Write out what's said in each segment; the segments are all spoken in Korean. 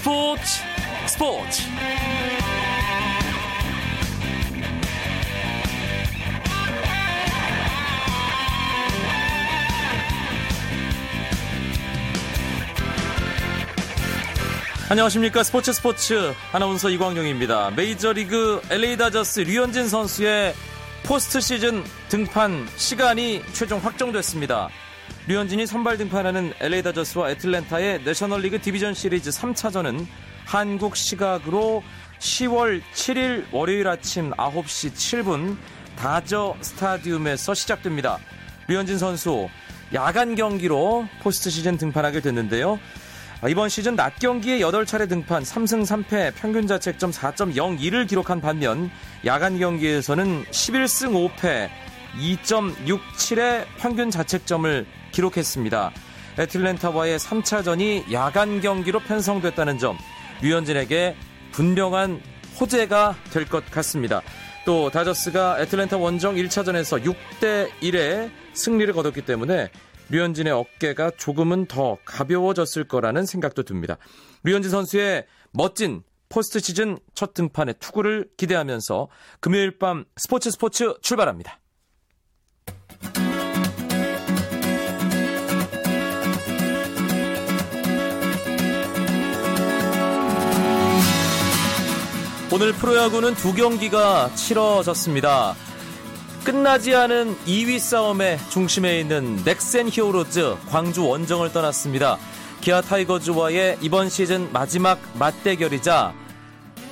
스포츠 스포츠 안녕하십니까 스포츠 스포츠 아나운서 이광용입니다. 메이저리그 LA 다저스 류현진 선수의 포스트 시즌 등판 시간이 최종 확정됐습니다. 류현진이 선발 등판하는 LA 다저스와 애틀랜타의 내셔널리그 디비전 시리즈 3차전은 한국 시각으로 10월 7일 월요일 아침 9시 7분 다저 스타디움에서 시작됩니다. 류현진 선수 야간 경기로 포스트 시즌 등판하게 됐는데요. 이번 시즌 낮 경기에 8차례 등판 3승 3패 평균 자책점 4.02를 기록한 반면 야간 경기에서는 11승 5패 2.67의 평균 자책점을 기록했습니다. 애틀랜타와의 3차전이 야간 경기로 편성됐다는 점 류현진에게 분명한 호재가 될 것 같습니다. 또 다저스가 애틀랜타 원정 1차전에서 6대 1의 승리를 거뒀기 때문에 류현진의 어깨가 조금은 더 가벼워졌을 거라는 생각도 듭니다. 류현진 선수의 멋진 포스트 시즌 첫 등판의 투구를 기대하면서 금요일 밤 스포츠 스포츠 출발합니다. 오늘 프로야구는 두 경기가 치러졌습니다. 끝나지 않은 2위 싸움의 중심에 있는 넥센 히어로즈 광주 원정을 떠났습니다. 기아 타이거즈와의 이번 시즌 마지막 맞대결이자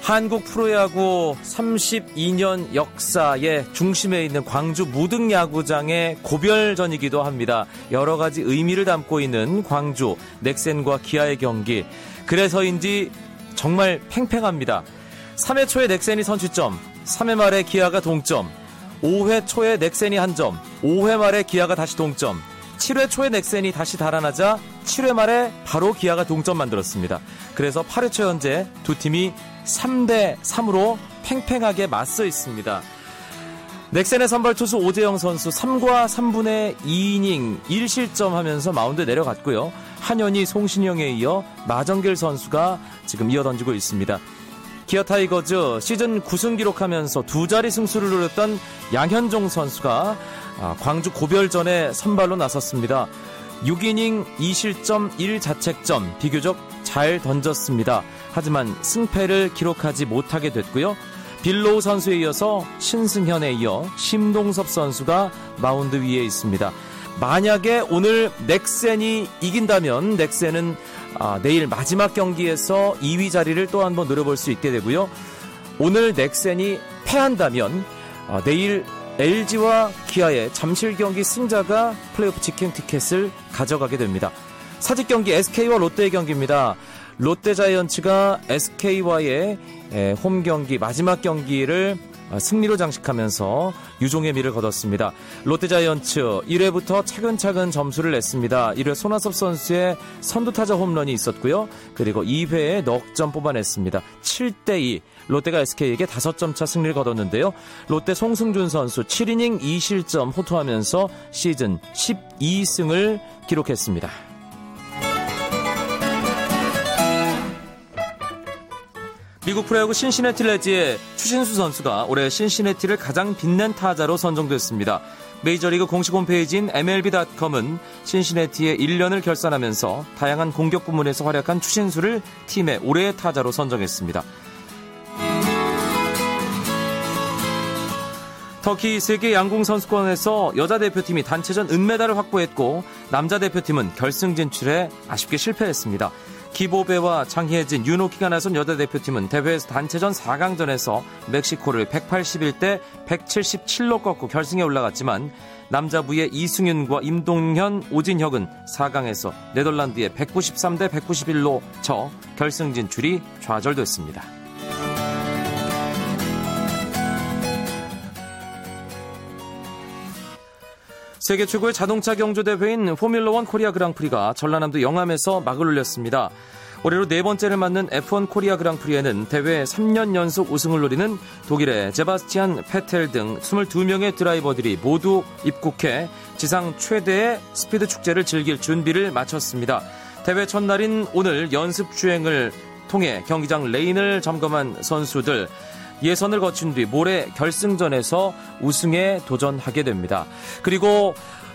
한국 프로야구 32년 역사의 중심에 있는 광주 무등야구장의 고별전이기도 합니다. 여러 가지 의미를 담고 있는 광주 넥센과 기아의 경기. 그래서인지 정말 팽팽합니다. 3회 초에 넥센이 선취점, 3회 말에 기아가 동점, 5회 초에 넥센이 한 점, 5회 말에 기아가 다시 동점, 7회 초에 넥센이 다시 달아나자 7회 말에 바로 기아가 동점 만들었습니다. 그래서 8회 초 현재 두 팀이 3대 3으로 팽팽하게 맞서 있습니다. 넥센의 선발 투수 오재영 선수 3과 3분의 2이닝 1실점 하면서 마운드 내려갔고요. 한현희, 송신영에 이어 마정길 선수가 지금 이어 던지고 있습니다. 기아 타이거즈 시즌 9승 기록하면서 두 자리 승수를 누렸던 양현종 선수가 광주 고별전에 선발로 나섰습니다. 6이닝 2실점 1자책점 비교적 잘 던졌습니다. 하지만 승패를 기록하지 못하게 됐고요. 빌로우 선수에 이어서 신승현에 이어 심동섭 선수가 마운드 위에 있습니다. 만약에 오늘 넥센이 이긴다면 넥센은 아, 내일 마지막 경기에서 2위 자리를 또 한 번 노려볼 수 있게 되고요. 오늘 넥센이 패한다면 아, 내일 LG와 기아의 잠실 경기 승자가 플레이오프 직행 티켓을 가져가게 됩니다. 사직 경기 SK와 롯데의 경기입니다. 롯데 자이언츠가 SK와의 홈 경기 마지막 경기를 아, 승리로 장식하면서 유종의 미를 거뒀습니다. 롯데자이언츠 1회부터 차근차근 점수를 냈습니다. 1회 손아섭 선수의 선두타자 홈런이 있었고요. 그리고 2회에 넉점 뽑아냈습니다. 7대2 롯데가 SK에게 5점 차 승리를 거뒀는데요. 롯데 송승준 선수 7이닝 2실점 호투하면서 시즌 12승을 기록했습니다. 미국 프로야구 신시내티 레지의 추신수 선수가 올해 신시내티를 가장 빛낸 타자로 선정됐습니다. 메이저리그 공식 홈페이지인 MLB.com은 신시내티의 1년을 결산하면서 다양한 공격 부문에서 활약한 추신수를 팀의 올해의 타자로 선정했습니다. 터키 세계 양궁 선수권에서 여자 대표팀이 단체전 은메달을 확보했고 남자 대표팀은 결승 진출에 아쉽게 실패했습니다. 기보배와 장혜진, 윤호키가 나선 여자 대표팀은 대회에서 단체전 4강전에서 멕시코를 181대 177로 꺾고 결승에 올라갔지만 남자부의 이승윤과 임동현, 오진혁은 4강에서 네덜란드에 193대 191로 져 결승 진출이 좌절됐습니다. 세계 최고의 자동차 경주 대회인 포뮬러1 코리아 그랑프리가 전라남도 영암에서 막을 올렸습니다. 올해로 네 번째를 맞는 F1 코리아 그랑프리에는 대회 3년 연속 우승을 노리는 독일의 제바스티안 페텔 등 22명의 드라이버들이 모두 입국해 지상 최대의 스피드 축제를 즐길 준비를 마쳤습니다. 대회 첫날인 오늘 연습 주행을 통해 경기장 레인을 점검한 선수들 예선을 거친 뒤 모레 결승전에서 우승에 도전하게 됩니다. 그리고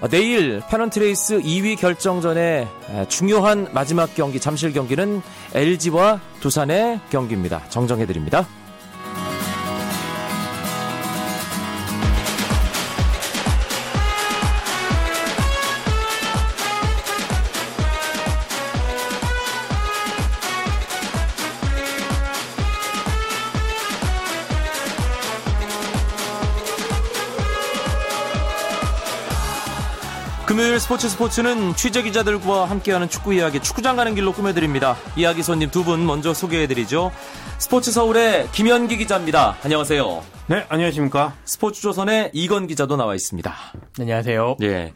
내일 페넌트레이스 2위 결정전의 중요한 마지막 경기 잠실 경기는 LG와 두산의 경기입니다. 정정해 드립니다. 금요일 스포츠 스포츠는 취재 기자들과 함께하는 축구 이야기 축구장 가는 길로 꾸며드립니다. 이야기 손님 두 분 먼저 소개해드리죠. 스포츠 서울의 김현기 기자입니다. 안녕하세요. 네, 안녕하십니까. 스포츠 조선의 이건 기자도 나와 있습니다. 안녕하세요. 예.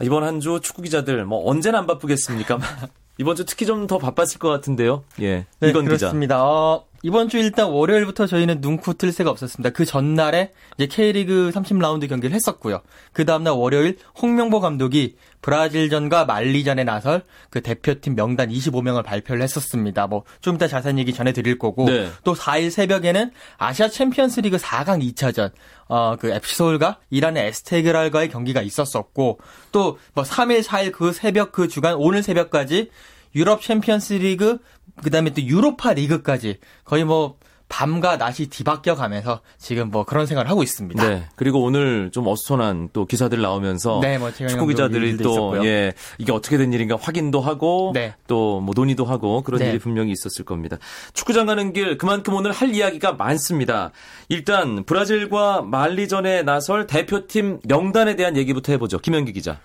이번 한 주 축구 기자들 뭐 언제나 안 바쁘겠습니까? 이번 주 특히 좀 더 바빴을 것 같은데요. 예. 네, 이건 그렇습니다. 기자. 어, 이번 주 일단 월요일부터 저희는 눈코 틀 새가 없었습니다. 그 전날에 이제 K리그 30라운드 경기를 했었고요. 그 다음날 월요일 홍명보 감독이 브라질전과 말리전에 나설 그 대표팀 명단 25명을 발표를 했었습니다. 뭐 좀 이따 자세한 얘기 전해드릴 거고 네. 또 4일 새벽에는 아시아 챔피언스리그 4강 2차전 어, 그 FC 서울과 이란의 에스테그랄과의 경기가 있었었고 또 뭐 3일 4일 그 새벽 그 주간 오늘 새벽까지 유럽 챔피언스 리그 그 다음에 또 유로파 리그까지 거의 뭐 밤과 낮이 뒤바뀌어 가면서 지금 뭐 그런 생각을 하고 있습니다. 네. 그리고 오늘 좀 어수선한 또 기사들 나오면서 네, 뭐 축구 기자들이 또. 예, 이게 어떻게 된 일인가 확인도 하고 네. 또뭐 논의도 하고 그런 네. 일이 분명히 있었을 겁니다. 축구장 가는 길 그만큼 오늘 할 이야기가 많습니다. 일단 브라질과 말리전에 나설 대표팀 명단에 대한 얘기부터 해보죠. 김현기 기자.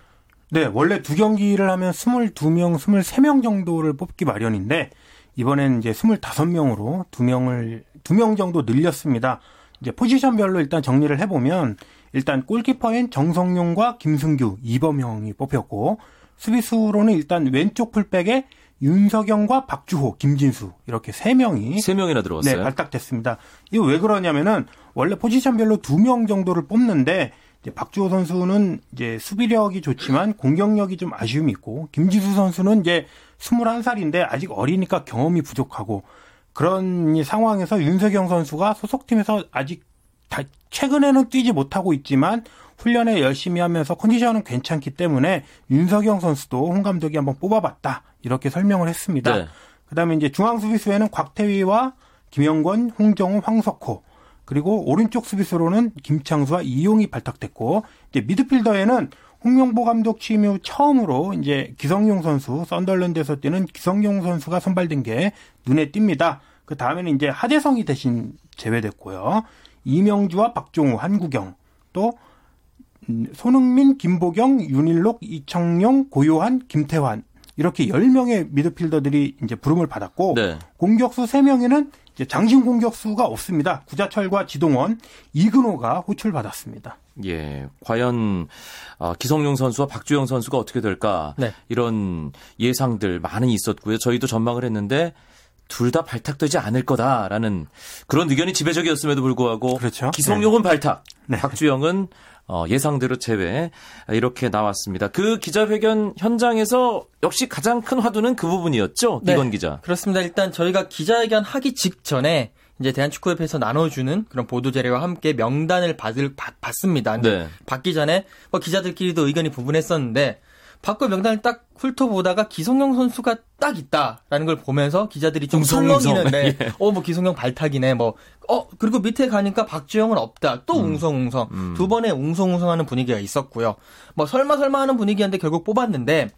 네, 원래 두 경기를 하면 22명, 23명 정도를 뽑기 마련인데 이번엔 이제 25명으로 두 명을 두 명 정도 늘렸습니다. 이제 포지션별로 일단 정리를 해 보면 일단 골키퍼인 정성용과 김승규, 이범형이 뽑혔고 수비수로는 일단 왼쪽 풀백에 윤석영과 박주호, 김진수 이렇게 세 명이 세 명이나 들어왔어요. 네, 발탁됐습니다. 이거 왜 그러냐면은 원래 포지션별로 두 명 정도를 뽑는데 박주호 선수는 이제 수비력이 좋지만 공격력이 좀 아쉬움이 있고 김지수 선수는 이제 21살인데 아직 어리니까 경험이 부족하고 그런 이 상황에서 윤석영 선수가 소속팀에서 아직 다 최근에는 뛰지 못하고 있지만 훈련에 열심히 하면서 컨디션은 괜찮기 때문에 윤석영 선수도 홍 감독이 한번 뽑아봤다 이렇게 설명을 했습니다. 네. 그다음에 이제 중앙 수비수에는 곽태휘와 김영권, 홍정우, 황석호 그리고 오른쪽 수비수로는 김창수와 이용이 발탁됐고 이제 미드필더에는 홍명보 감독 취임 후 처음으로 이제 기성용 선수 썬덜랜드에서 뛰는 기성용 선수가 선발된 게 눈에 띕니다. 그 다음에는 이제 하대성이 대신 제외됐고요. 이명주와 박종우, 한국영 또 음, 손흥민, 김보경, 윤일록, 이청용, 고요한, 김태환 이렇게 10명의 미드필더들이 이제 부름을 받았고 네. 공격수 3명에는 이제 장신 공격수가 없습니다. 구자철과 지동원, 이근호가 호출받았습니다. 예, 과연 어, 기성용 선수와 박주영 선수가 어떻게 될까 네. 이런 예상들 많이 있었고요. 저희도 전망을 했는데 둘 다 발탁되지 않을 거다라는 그런 의견이 지배적이었음에도 불구하고 그렇죠. 기성용은 발탁, 네. 박주영은 어, 예상대로 제외 이렇게 나왔습니다. 그 기자회견 현장에서 역시 가장 큰 화두는 그 부분이었죠. 네. 이건 기자. 그렇습니다. 일단 저희가 기자회견 하기 직전에 이제 대한축구협회에서 나눠주는 그런 보도 자료와 함께 명단을 받을 받, 받습니다. 네. 받기 전에 뭐 기자들끼리도 의견이 부분했었는데 받고 명단을 딱 훑어보다가 기성용 선수가 딱 있다라는 걸 보면서 기자들이 좀. 설렁이는데 예. 어뭐 기성용 발탁이네 뭐 어 그리고 밑에 가니까 박주영은 없다 또 음. 웅성웅성 두 번의 웅성웅성하는 분위기가 있었고요 뭐 설마 설마 하는 분위기였는데 결국 뽑았는데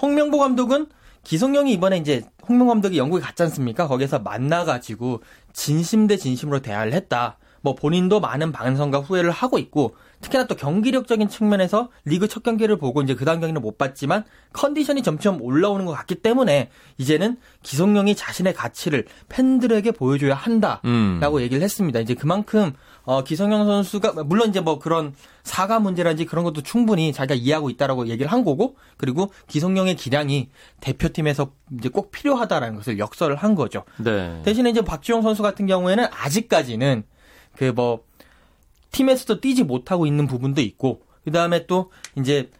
홍명보 감독은 기성용이 이번에 이제 홍명 감독이 영국에 갔지 않습니까? 거기서 만나가지고 진심 대 진심으로 대화를 했다. 뭐 본인도 많은 반성과 후회를 하고 있고 특히나 또 경기력적인 측면에서 리그 첫 경기를 보고 이제 그 다음 경기는 못 봤지만 컨디션이 점점 올라오는 것 같기 때문에 이제는 기성용이 자신의 가치를 팬들에게 보여줘야 한다라고 음. 얘기를 했습니다. 이제 그만큼 어, 기성용 선수가 물론 이제 뭐 그런 사과 문제라든지 그런 것도 충분히 자기가 이해하고 있다라고 얘기를 한 거고 그리고 기성용의 기량이 대표팀에서 이제 꼭 필요하다라는 것을 역설을 한 거죠. 네. 대신에 이제 박주영 선수 같은 경우에는 아직까지는 그 뭐 팀에서도 뛰지 못하고 있는 부분도 있고 그 다음에 또 이제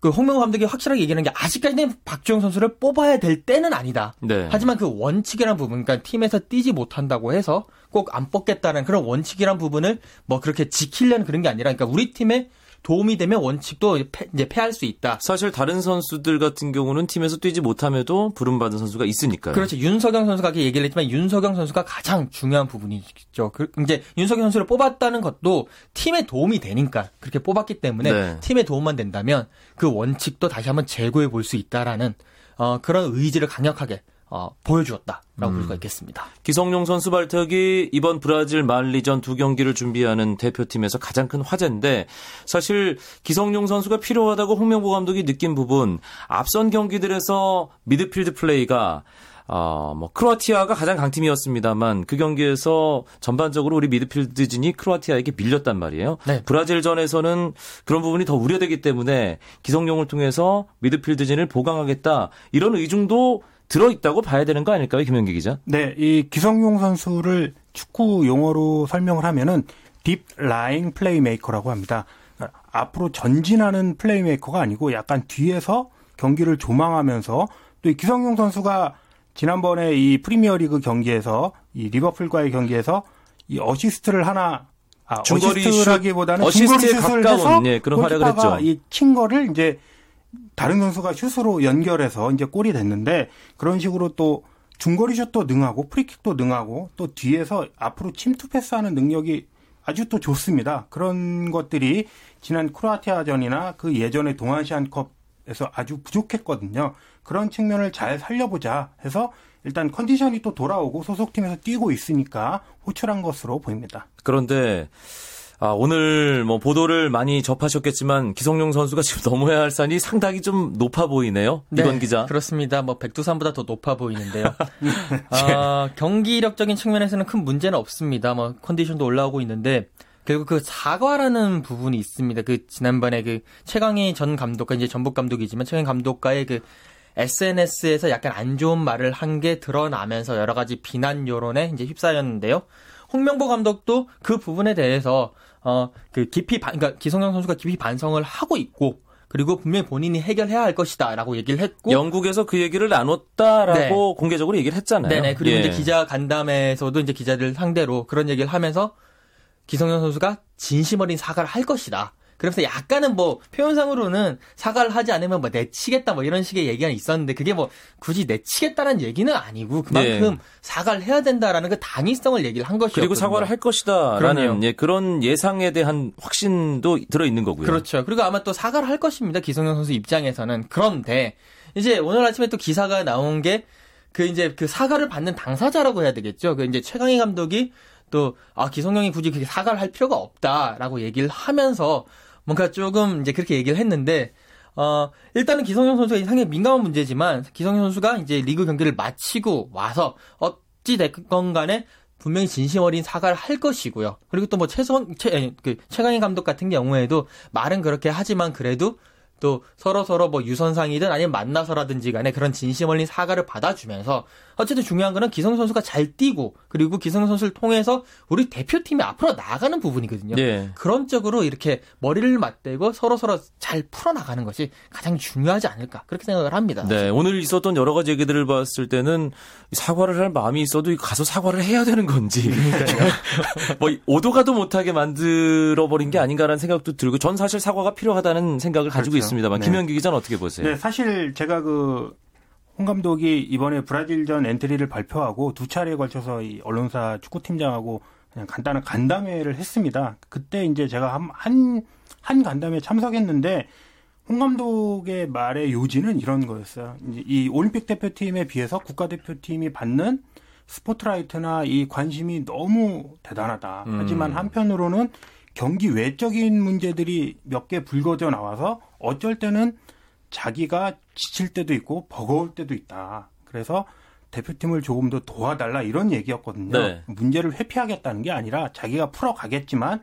그 홍명호 감독이 확실하게 얘기하는 게 아직까지는 박주영 선수를 뽑아야 될 때는 아니다. 네. 하지만 그 원칙이란 부분, 그러니까 팀에서 뛰지 못한다고 해서 꼭 안 뽑겠다는 그런 원칙이란 부분을 뭐 그렇게 지키려는 그런 게 아니라, 그러니까 우리 팀에 도움이 되면 원칙도 패, 이제 패할 수 있다. 사실 다른 선수들 같은 경우는 팀에서 뛰지 못함에도 부름받은 선수가 있으니까요. 그렇죠. 윤석영 선수가 그 얘기를 했지만 윤석영 선수가 가장 중요한 부분이죠. 그 이제 윤석영 선수를 뽑았다는 것도 팀에 도움이 되니까 그렇게 뽑았기 때문에 네. 팀에 도움만 된다면 그 원칙도 다시 한번 재고해 볼 수 있다라는 어, 그런 의지를 강력하게 어, 보여주었다라고 볼 수가 있겠습니다. 기성용 선수 발탁이 이번 브라질 말리전 두 경기를 준비하는 대표팀에서 가장 큰 화제인데 사실 기성용 선수가 필요하다고 홍명보 감독이 느낀 부분 앞선 경기들에서 미드필드 플레이가 어, 뭐, 크로아티아가 가장 강팀이었습니다만 그 경기에서 전반적으로 우리 미드필드진이 크로아티아에게 밀렸단 말이에요. 네. 브라질전에서는 그런 부분이 더 우려되기 때문에 기성용을 통해서 미드필드진을 보강하겠다 이런 의중도 들어있다고 봐야 되는 거 아닐까요, 김현기 기자? 네, 이 기성용 선수를 축구 용어로 설명을 하면은 deep lying 플레이메이커라고 합니다. 그러니까 앞으로 전진하는 플레이메이커가 아니고 약간 뒤에서 경기를 조망하면서 또 이 기성용 선수가 지난번에 이 프리미어리그 경기에서 이 리버풀과의 경기에서 이 어시스트를 하나 아, 중거리 어시스트라기보다는 슛, 어시스트에 중거리 가까운, 해서 예, 그런 활약을 했죠. 이친 거를 이제 다른 선수가 슛으로 연결해서 이제 골이 됐는데 그런 식으로 또 중거리 슛도 능하고 프리킥도 능하고 또 뒤에서 앞으로 침투 패스하는 능력이 아주 또 좋습니다. 그런 것들이 지난 크로아티아전이나 그 예전의 동아시안컵에서 아주 부족했거든요. 그런 측면을 잘 살려보자 해서 일단 컨디션이 또 돌아오고 소속팀에서 뛰고 있으니까 호출한 것으로 보입니다. 그런데 아, 오늘 뭐 보도를 많이 접하셨겠지만 기성용 선수가 지금 넘어야 할 산이 상당히 좀 높아 보이네요. 이건 기자. 그렇습니다. 뭐 백두산보다 더 높아 보이는데요. 아, 경기력적인 측면에서는 큰 문제는 없습니다. 뭐 컨디션도 올라오고 있는데 결국 그 사과라는 부분이 있습니다. 그 지난번에 그 최강희 전 감독과 이제 전북 감독이지만 최강희 감독과의 그 SNS에서 약간 안 좋은 말을 한 게 드러나면서 여러 가지 비난 여론에 이제 휩싸였는데요. 홍명보 감독도 그 부분에 대해서 어 그 깊이 반, 그러니까 기성용 선수가 깊이 반성을 하고 있고 그리고 분명히 본인이 해결해야 할 것이다라고 얘기를 했고 영국에서 그 얘기를 나눴다라고 공개적으로 얘기를 했잖아요. 네네. 그리고 예. 이제 기자 간담회에서도 이제 기자들 상대로 그런 얘기를 하면서 기성용 선수가 진심 어린 사과를 할 것이다. 그러면서 약간은 뭐 표현상으로는 사과를 하지 않으면 뭐 내치겠다 뭐 이런 식의 얘기가 있었는데 그게 뭐 굳이 내치겠다는 얘기는 아니고 그만큼 네. 사과를 해야 된다라는 그 당위성을 얘기를 한 것이었거든요. 그리고 사과를 할 것이다라는. 예, 그런 예상에 대한 확신도 들어 있는 거고요. 그렇죠. 그리고 아마 또 사과를 할 것입니다. 기성용 선수 입장에서는. 그런데 이제 오늘 아침에 또 기사가 나온 게 그 이제 그 사과를 받는 당사자라고 해야 되겠죠. 그 이제 최강희 감독이 또 아 기성용이 굳이 그렇게 사과를 할 필요가 없다라고 얘기를 하면서 뭔가 조금 이제 그렇게 얘기를 했는데 어 일단은 기성용 선수가 상당히 민감한 문제지만 기성용 선수가 이제 리그 경기를 마치고 와서 어찌 됐건 간에 분명히 진심 어린 사과를 할 것이고요. 그리고 또 뭐 최성 최, 아니, 그 최강희 감독 같은 경우에도 말은 그렇게 하지만 그래도 또 서로 서로 뭐 유선상이든 아니면 만나서라든지 간에 그런 진심 어린 사과를 받아주면서 어쨌든 중요한 거는 기성 선수가 잘 뛰고 그리고 기성 선수를 통해서 우리 대표팀이 앞으로 나가는 부분이거든요. 예. 그런 쪽으로 이렇게 머리를 맞대고 서로 서로 잘 풀어나가는 것이 가장 중요하지 않을까 그렇게 생각을 합니다. 네, 오늘 있었던 여러 가지 얘기들을 봤을 때는 사과를 할 마음이 있어도 가서 사과를 해야 되는 건지 뭐 오도가도 못하게 만들어 버린 게 아닌가라는 생각도 들고 전 사실 사과가 필요하다는 생각을 가지고 그렇죠. 있습니다만 네. 김현기 기자는 어떻게 보세요? 네, 사실 제가 그, 홍 감독이 이번에 브라질전 엔트리를 발표하고 두 차례에 걸쳐서 이 언론사 축구팀장하고 그냥 간단한 간담회를 했습니다. 그때 이제 제가 한, 한, 한 간담회에 참석했는데 홍 감독의 말의 요지는 이런 거였어요. 이 올림픽 대표팀에 비해서 국가대표팀이 받는 스포트라이트나 이 관심이 너무 대단하다. 음. 하지만 한편으로는 경기 외적인 문제들이 몇 개 불거져 나와서 어쩔 때는 자기가 지칠 때도 있고 버거울 때도 있다. 그래서 대표팀을 조금 더 도와달라 이런 얘기였거든요. 네. 문제를 회피하겠다는 게 아니라 자기가 풀어가겠지만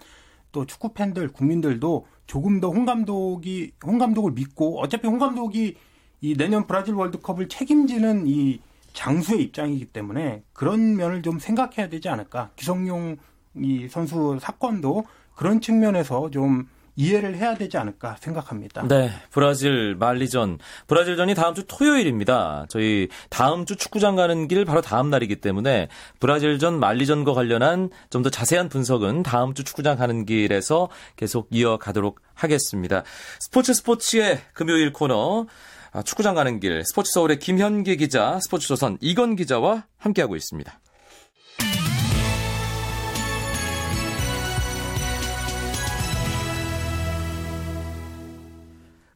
또 축구 팬들, 국민들도 조금 더 홍 감독이 홍 감독을 믿고 어차피 홍 감독이 이 내년 브라질 월드컵을 책임지는 이 장수의 입장이기 때문에 그런 면을 좀 생각해야 되지 않을까. 기성용 이 선수 사건도 그런 측면에서 좀 이해를 해야 되지 않을까 생각합니다. 네, 브라질 말리전. 브라질전이 다음 주 토요일입니다. 저희 다음 주 축구장 가는 길 바로 다음 날이기 때문에 브라질전 말리전과 관련한 좀 더 자세한 분석은 다음 주 축구장 가는 길에서 계속 이어가도록 하겠습니다. 스포츠 스포츠의 금요일 코너 아, 축구장 가는 길 스포츠 서울의 김현기 기자, 스포츠조선 이건 기자와 함께하고 있습니다.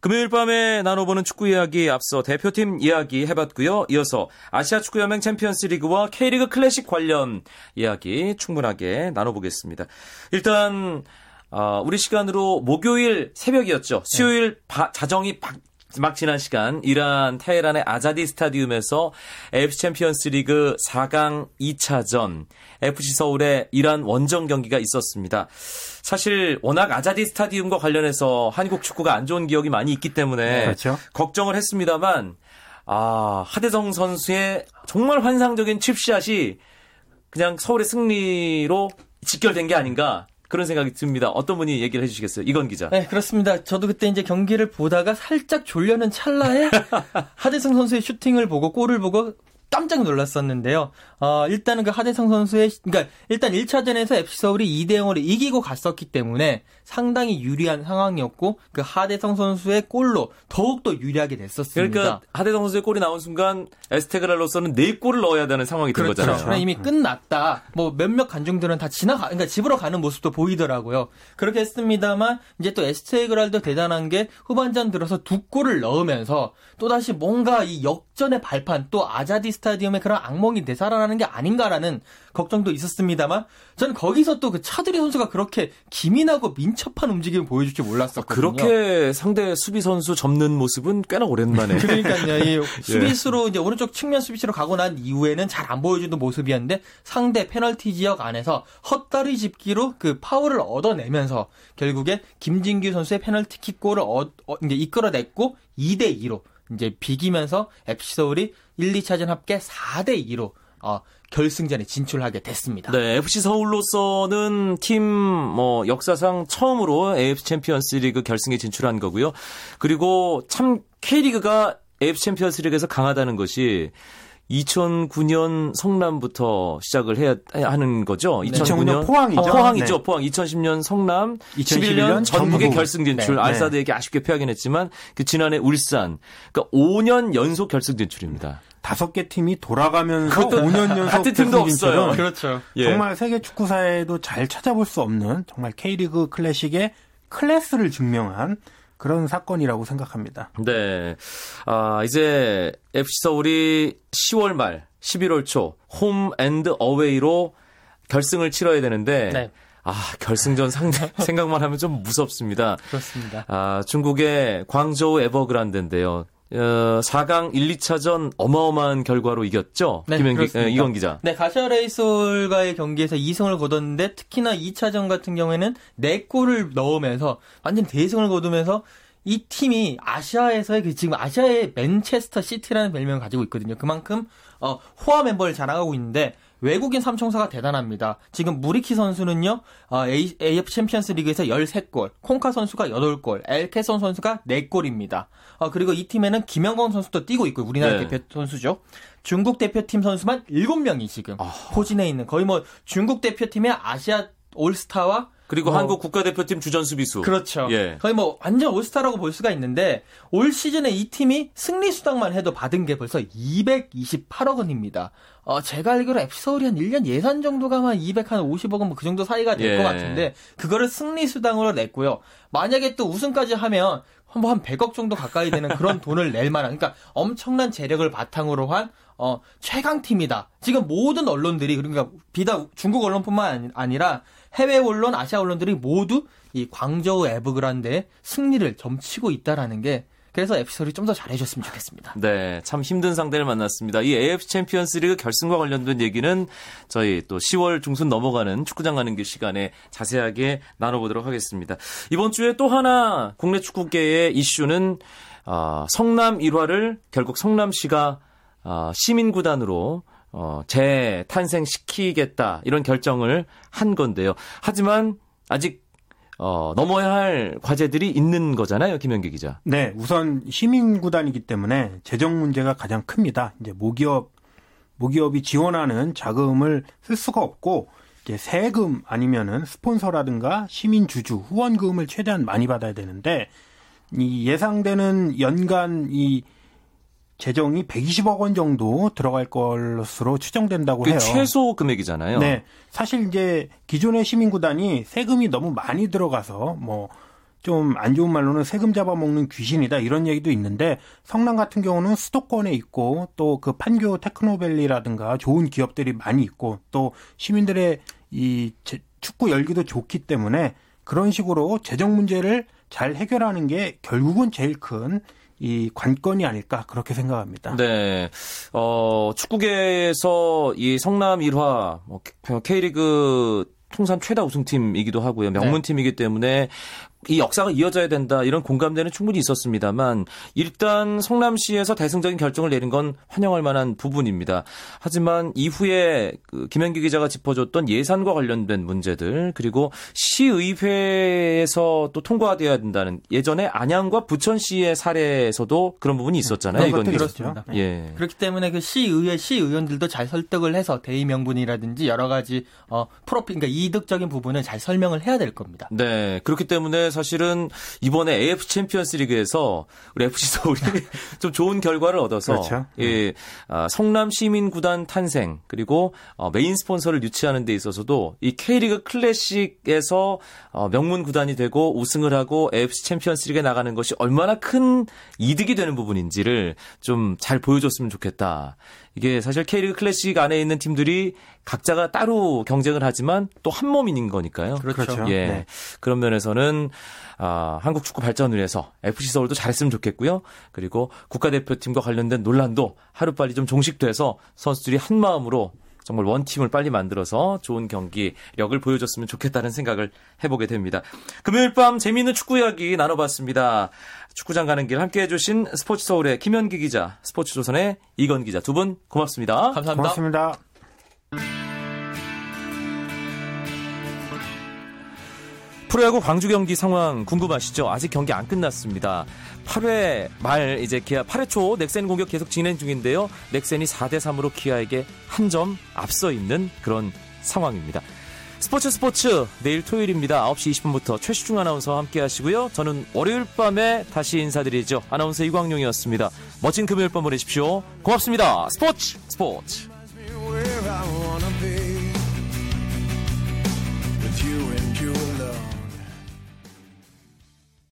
금요일 밤에 나눠보는 축구 이야기 앞서 대표팀 이야기 해봤고요. 이어서 아시아 축구연맹 챔피언스 리그와 K리그 클래식 관련 이야기 충분하게 나눠보겠습니다. 일단 어, 우리 시간으로 목요일 새벽이었죠. 수요일 바, 자정이 박, 막 지난 시간 이란 테헤란의 아자디 스타디움에서 AFC 챔피언스 리그 4강 2차전 FC 서울의 이란 원정 경기가 있었습니다. 사실 워낙 아자디 스타디움과 관련해서 한국 축구가 안 좋은 기억이 많이 있기 때문에 그렇죠. 걱정을 했습니다만 아, 하대성 선수의 정말 환상적인 칩샷이 그냥 서울의 승리로 직결된 게 아닌가 그런 생각이 듭니다. 어떤 분이 얘기를 해주시겠어요? 이건 기자. 네, 그렇습니다. 저도 그때 이제 경기를 보다가 살짝 졸려는 찰나에 하대성 선수의 슈팅을 보고 골을 보고 깜짝 놀랐었는데요. 어, 일단은 그 하대성 선수의, 그러니까 일단 1차전에서 FC 서울이 2대 0으로 이기고 갔었기 때문에 상당히 유리한 상황이었고 그 하대성 선수의 골로 더욱더 유리하게 됐었습니다. 그러니까 하대성 선수의 골이 나온 순간 에스테그랄로서는 4골을 넣어야 되는 상황이 된 그렇죠. 거잖아요. 그러니까 이미 끝났다. 뭐 몇몇 관중들은 다 지나가, 그러니까 집으로 가는 모습도 보이더라고요. 그렇게 했습니다만 이제 또 에스테그랄도 대단한 게 후반전 들어서 두 골을 넣으면서 또 다시 뭔가 이 역전의 발판 또 아자디 스타디움의 그런 악몽이 되살아나는 게 아닌가라는 걱정도 있었습니다만 저는 거기서 또 그 차두리 선수가 그렇게 기민하고 민첩한 움직임을 보여줄 줄 몰랐었거든요. 그렇게 상대 수비 선수 접는 모습은 꽤나 오랜만에. 그러니까요. 이 수비수로 이제 오른쪽 측면 수비수로 가고 난 이후에는 잘 안 보여주는 모습이었는데 상대 페널티 지역 안에서 헛다리 집기로 그 파울을 얻어내면서 결국에 김진규 선수의 페널티킥 골을 어, 어, 이제 이끌어냈고 2대 2로 이제 비기면서 FC 서울이 1, 2차전 합계 4대 2로 어, 결승전에 진출하게 됐습니다. 네, FC 서울로서는 팀 뭐 역사상 처음으로 AFC 챔피언스 리그 결승에 진출한 거고요. 그리고 참 K리그가 AFC 챔피언스 리그에서 강하다는 것이 2009년 성남부터 시작을 해야 하는 거죠. 2009년 포항이죠. 아, 포항이죠. 네. 포항 2010년 성남, 2011년 11년 전북의 전북. 결승 진출. 네. 알사드에게 아쉽게 패하긴 했지만 그 지난해 울산. 그러니까 5년 연속 결승 진출입니다. 다섯 개 팀이 돌아가면서 그것도 5년 연속 같은 팀도 없어요. 그렇죠. 예. 정말 세계 축구사에도 잘 찾아볼 수 없는 정말 K리그 클래식의 클래스를 증명한 그런 사건이라고 생각합니다. 네. 아, 이제 FC 서울이 10월 말, 11월 초, 홈 앤드 어웨이로 결승을 치러야 되는데, 네. 아, 결승전 상대, 생각만 하면 좀 무섭습니다. 그렇습니다. 아, 중국의 광저우 에버그란데인데요. 어, 4강 1, 2차전 어마어마한 결과로 이겼죠? 네, 김현기. 에, 이건 기자. 네, 가시아 레이솔과의 경기에서 2승을 거뒀는데 특히나 2차전 같은 경우에는 4골을 넣으면서 완전 대승을 거두면서 이 팀이 아시아에서의 그 지금 아시아의 맨체스터 시티라는 별명을 가지고 있거든요. 그만큼 어, 호화 멤버를 자랑하고 있는데 외국인 삼총사가 대단합니다. 지금 무리키 선수는요, 어, A, AFC 챔피언스 리그에서 13골, 콩카 선수가 8골, 엘케손 선수가 4골입니다. 어, 그리고 이 팀에는 김영권 선수도 뛰고 있고, 우리나라 네. 대표 선수죠. 중국 대표팀 선수만 7명이 지금 포진해 있는, 거의 뭐 중국 대표팀의 아시아 올스타와 그리고 뭐, 한국 국가대표팀 주전 수비수. 그렇죠. 예. 거의 뭐 완전 올스타라고 볼 수가 있는데 올 시즌에 이 팀이 승리 수당만 해도 받은 게 벌써 228억 원입니다. 어, 제가 알기로 FC 서울이 한 1년 예산 정도가 한 250억 원뭐그 정도 사이가 될 예. 것 같은데 그거를 승리 수당으로 냈고요. 만약에 또 우승까지 하면 뭐한 100억 정도 가까이 되는 그런 돈을 낼 만한 그러니까 엄청난 재력을 바탕으로 한 어, 최강팀이다. 지금 모든 언론들이 그러니까 비다 중국 언론뿐만 아니- 아니라 해외 언론, 아시아 언론들이 모두 이 광저우 에버그란데의 승리를 점치고 있다라는 게 그래서 에피소드 좀더 잘해줬으면 좋겠습니다. 네, 참 힘든 상대를 만났습니다. 이 AFC 챔피언스 리그 결승과 관련된 얘기는 저희 또 10월 중순 넘어가는 축구장 가는 길 시간에 자세하게 나눠보도록 하겠습니다. 이번 주에 또 하나 국내 축구계의 이슈는 어, 성남 일화를 결국 성남시가 어, 시민구단으로 어, 재탄생시키겠다 이런 결정을 한 건데요. 하지만 아직 어, 넘어야 할 과제들이 있는 거잖아요, 김현기 기자. 네, 우선 시민 구단이기 때문에 재정 문제가 가장 큽니다. 이제 모기업 모기업이 지원하는 자금을 쓸 수가 없고 이제 세금 아니면은 스폰서라든가 시민 주주 후원금을 최대한 많이 받아야 되는데 이 예상되는 연간 이 재정이 120억 원 정도 들어갈 것으로 추정된다고 해요. 최소 금액이잖아요. 네. 사실 이제 기존의 시민구단이 세금이 너무 많이 들어가서 뭐 좀 안 좋은 말로는 세금 잡아먹는 귀신이다 이런 얘기도 있는데 성남 같은 경우는 수도권에 있고 또 그 판교 테크노밸리라든가 좋은 기업들이 많이 있고 또 시민들의 이 축구 열기도 좋기 때문에 그런 식으로 재정 문제를 잘 해결하는 게 결국은 제일 큰 이 관건이 아닐까 그렇게 생각합니다. 네, 어 축구계에서 이 성남 1화 뭐 K리그 통산 최다 우승팀이기도 하고요. 명문팀이기 때문에 이 역사가 이어져야 된다 이런 공감대는 충분히 있었습니다만 일단 성남시에서 대승적인 결정을 내린 건 환영할 만한 부분입니다. 하지만 이후에 그 김현기 기자가 짚어줬던 예산과 관련된 문제들 그리고 시의회에서 또 통과돼야 된다는 예전에 안양과 부천시의 사례에서도 그런 부분이 있었잖아요. 이건 그렇습니다. 예. 그렇기 때문에 그 시의회 시의원들도 잘 설득을 해서 대의 명분이라든지 여러 가지 어 profit 그러니까 이득적인 부분을 잘 설명을 해야 될 겁니다. 네 그렇기 때문에 사실은 이번에 AFC 챔피언스 리그에서 우리 FC 서울이 좀 좋은 결과를 얻어서 그렇죠. 예, 아, 성남 시민 구단 탄생 그리고 어, 메인 스폰서를 유치하는 데 있어서도 이 K리그 클래식에서 어, 명문 구단이 되고 우승을 하고 AFC 챔피언스 리그에 나가는 것이 얼마나 큰 이득이 되는 부분인지를 좀 잘 보여줬으면 좋겠다. 이게 사실 K리그 클래식 안에 있는 팀들이 각자가 따로 경쟁을 하지만 또 한 몸인 거니까요. 그렇죠. 예. 네. 그런 면에서는 아, 한국 축구 발전을 위해서 FC 서울도 잘했으면 좋겠고요. 그리고 국가대표팀과 관련된 논란도 하루빨리 좀 종식돼서 선수들이 한 마음으로 정말 원팀을 빨리 만들어서 좋은 경기력을 보여줬으면 좋겠다는 생각을 해보게 됩니다. 금요일 밤 재미있는 축구 이야기 나눠봤습니다. 축구장 가는 길 함께 해주신 스포츠 서울의 김현기 기자, 스포츠 조선의 이건 기자 두 분 고맙습니다. 감사합니다. 고맙습니다. 프로야구 광주 경기 상황 궁금하시죠? 아직 경기 안 끝났습니다. 8회 말 이제 기아 8회 초 넥센 공격 계속 진행 중인데요. 넥센이 4대 3으로 기아에게 한 점 앞서 있는 그런 상황입니다. 스포츠 스포츠 내일 토요일입니다. 9시 20분부터 최시중 아나운서와 함께 하시고요. 저는 월요일 밤에 다시 인사드리죠. 아나운서 이광용이었습니다. 멋진 금요일 밤 보내십시오. 고맙습니다. 스포츠 스포츠